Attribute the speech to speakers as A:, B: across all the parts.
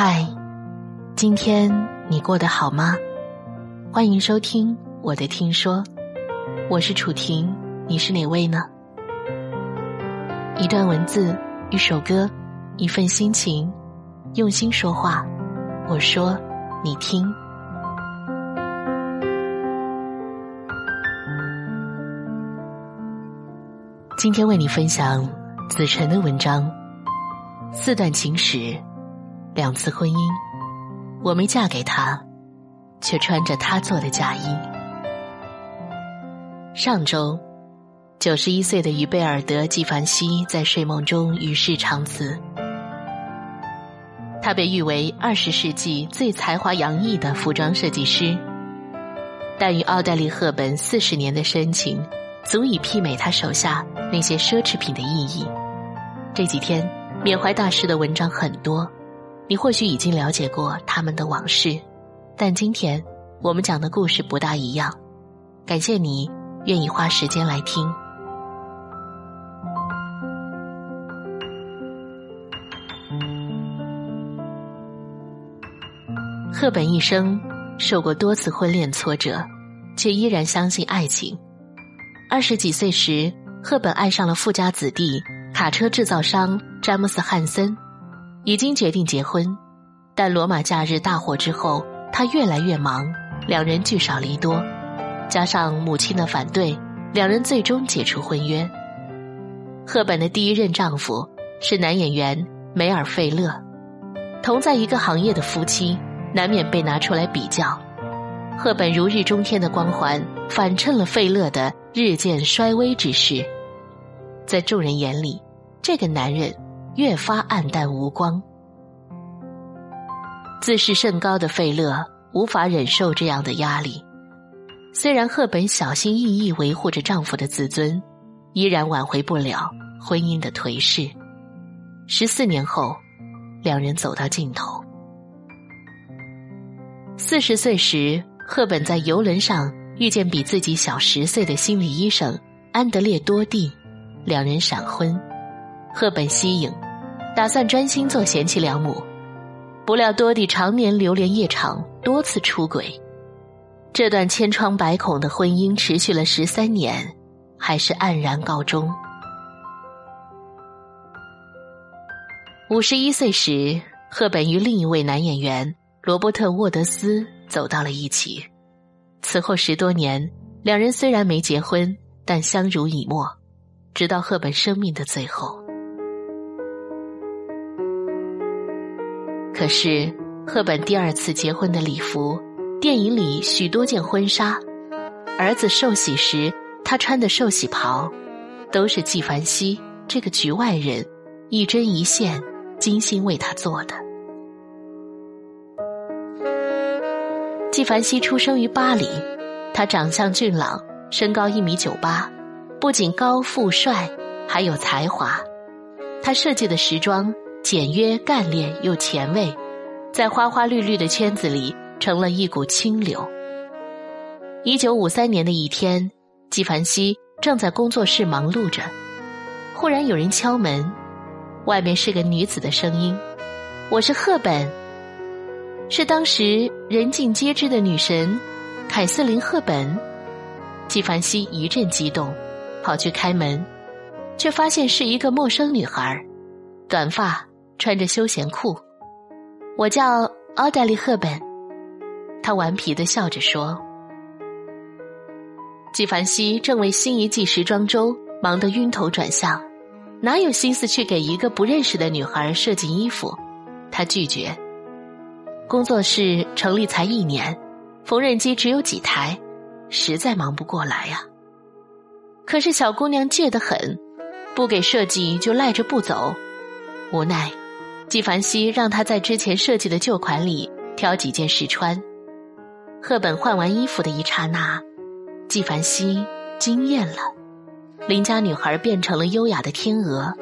A: 嗨，今天你过得好吗？欢迎收听我的听说，我是楚婷，你是哪位呢？一段文字，一首歌，一份心情，用心说话，我说你听。今天为你分享子晨的文章，四段情史，两次婚姻，我没嫁给他，却穿着他做的嫁衣。上周，九十一岁的于贝尔德·纪梵希在睡梦中与世长辞。他被誉为二十世纪最才华洋溢的服装设计师，但与奥黛丽·赫本四十年的深情。足以媲美他手下那些奢侈品的意义。这几天缅怀大师的文章很多，你或许已经了解过他们的往事，但今天我们讲的故事不大一样。感谢你愿意花时间来听。赫本一生受过多次婚恋挫折，却依然相信爱情。二十几岁时，赫本爱上了富家子弟卡车制造商詹姆斯·汉森，已经决定结婚。但罗马假日大火之后，他越来越忙，两人聚少离多，加上母亲的反对，两人最终解除婚约。赫本的第一任丈夫是男演员梅尔费勒，同在一个行业的夫妻，难免被拿出来比较。赫本如日中天的光环，反衬了费勒的。日渐衰微之势，在众人眼里，这个男人越发暗淡无光。自视甚高的费勒无法忍受这样的压力，虽然赫本小心翼翼维护着丈夫的自尊，依然挽回不了婚姻的颓势。十四年后，两人走到尽头。四十岁时，赫本在游轮上。遇见比自己小十岁的心理医生安德烈多蒂，两人闪婚，赫本息影，打算专心做贤妻良母，不料多蒂常年流连夜场，多次出轨，这段千疮百孔的婚姻持续了十三年，还是黯然告终。五十一岁时，赫本与另一位男演员罗伯特沃德斯走到了一起。此后十多年，两人虽然没结婚，但相濡以沫，直到赫本生命的最后。可是，赫本第二次结婚的礼服，电影里许多件婚纱，儿子受洗时他穿的寿喜袍，都是纪梵希这个局外人一针一线精心为他做的。纪梵希出生于巴黎，他长相俊朗，身高一米九八，不仅高富帅，还有才华。他设计的时装简约干练又前卫，在花花绿绿的圈子里成了一股清流。一九五三年的一天，纪梵希正在工作室忙碌着，忽然有人敲门，外面是个女子的声音：“我是赫本。”是当时人尽皆知的女神凯瑟琳·赫本，纪梵希一阵激动，跑去开门，却发现是一个陌生女孩，短发，穿着休闲裤。我叫奥黛丽·赫本，她顽皮的笑着说。纪梵希正为新一季时装周忙得晕头转向，哪有心思去给一个不认识的女孩设计衣服？他拒绝。工作室成立才一年，缝纫机只有几台，实在忙不过来呀。可是小姑娘倔得很，不给设计就赖着不走。无奈，纪梵希让她在之前设计的旧款里挑几件试穿。赫本换完衣服的一刹那，纪梵希惊艳了，邻家女孩变成了优雅的天鹅。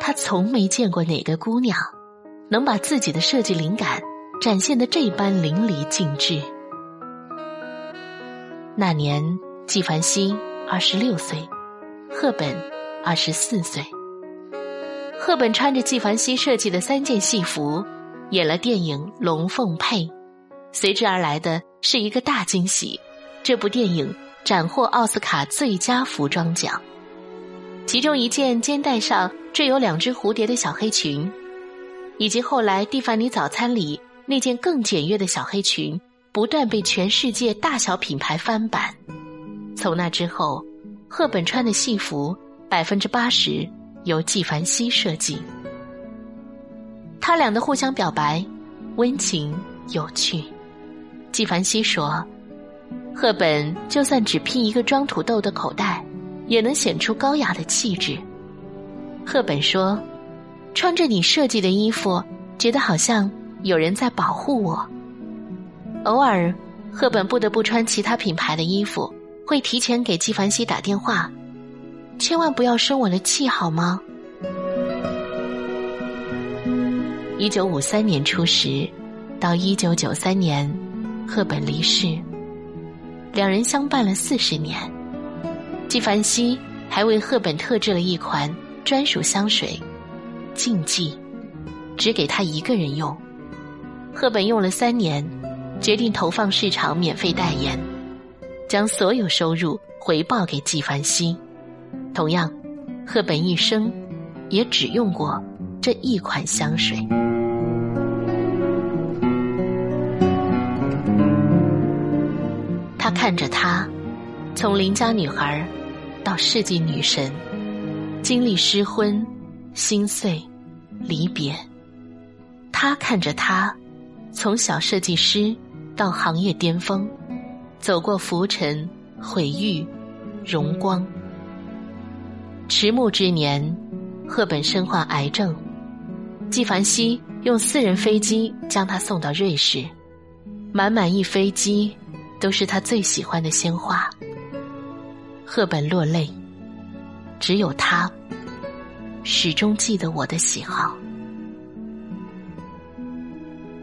A: 她从没见过哪个姑娘能把自己的设计灵感。展现的这般淋漓尽致。那年，纪梵希二十六岁，赫本二十四岁。赫本穿着纪梵希设计的三件戏服，演了电影《龙凤配》，随之而来的是一个大惊喜：这部电影斩获奥斯卡最佳服装奖。其中一件肩带上缀有两只蝴蝶的小黑裙，以及后来蒂凡尼早餐里那件更简约的小黑裙，不断被全世界大小品牌翻版。从那之后，赫本穿的戏服百分之八十由纪梵希设计。他俩的互相表白，温情有趣。纪梵希说：“赫本就算只披一个装土豆的口袋。”也能显出高雅的气质。赫本说：“穿着你设计的衣服，觉得好像有人在保护我。”偶尔，赫本不得不穿其他品牌的衣服，会提前给纪梵希打电话：“千万不要生我的气，好吗？”一九五三年初时，到一九九三年，赫本离世，两人相伴了四十年。纪梵希还为赫本特制了一款专属香水，禁忌，只给他一个人用。赫本用了三年，决定投放市场免费代言，将所有收入回报给纪梵希。同样，赫本一生也只用过这一款香水。他看着她。从邻家女孩到世纪女神，经历失婚、心碎、离别。他看着她，从小设计师到行业巅峰，走过浮沉、毁誉、荣光。迟暮之年，赫本身患癌症，纪梵希用私人飞机将她送到瑞士，满满一飞机都是他最喜欢的鲜花。赫本落泪，只有他始终记得我的喜好。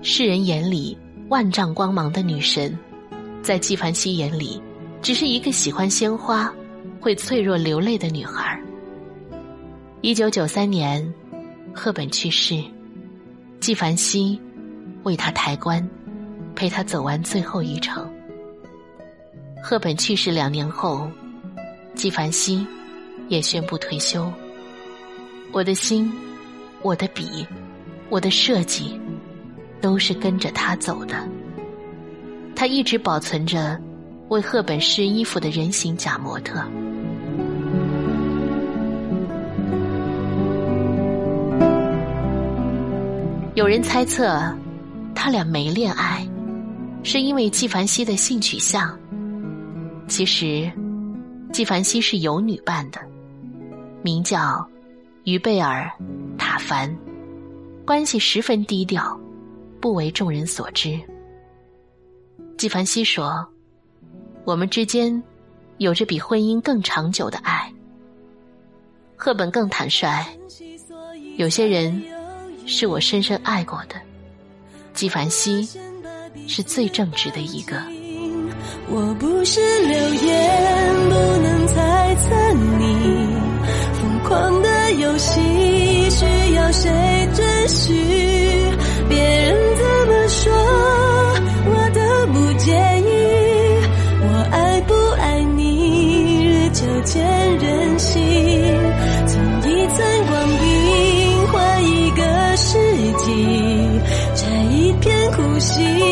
A: 世人眼里万丈光芒的女神，在纪梵希眼里，只是一个喜欢鲜花、会脆弱流泪的女孩。一九九三年，赫本去世，纪梵希为她抬棺，陪她走完最后一程。赫本去世两年后。纪梵希也宣布退休。我的心，我的笔，我的设计，都是跟着他走的。他一直保存着为赫本试衣服的人形假模特。有人猜测，他俩没恋爱，是因为纪梵希的性取向。其实。纪梵希是有女伴的，名叫于贝尔·塔凡，关系十分低调，不为众人所知。纪梵希说：“我们之间有着比婚姻更长久的爱。”赫本更坦率：“有些人是我深深爱过的，纪梵希是最正直的一个。”
B: 我不是流言，不能猜测你疯狂的游戏需要谁准许？别人怎么说，我都不介意。我爱不爱你，日久见人心。世纪，摘一片苦心。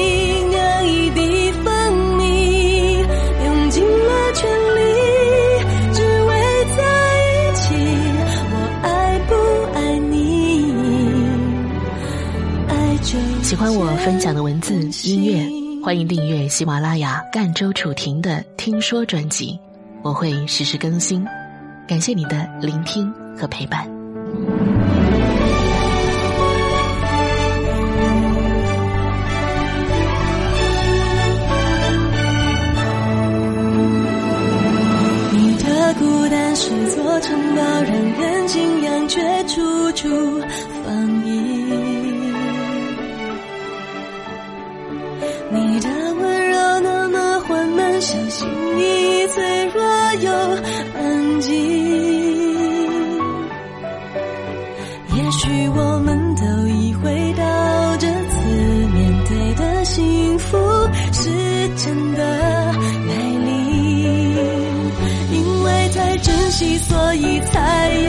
A: 喜欢我分享的文字音乐，欢迎订阅喜马拉雅赣州楚婷的听说专辑，我会实时更新。感谢你的聆听和陪伴。
B: 城堡，让人敬仰，却处处防御。所以才有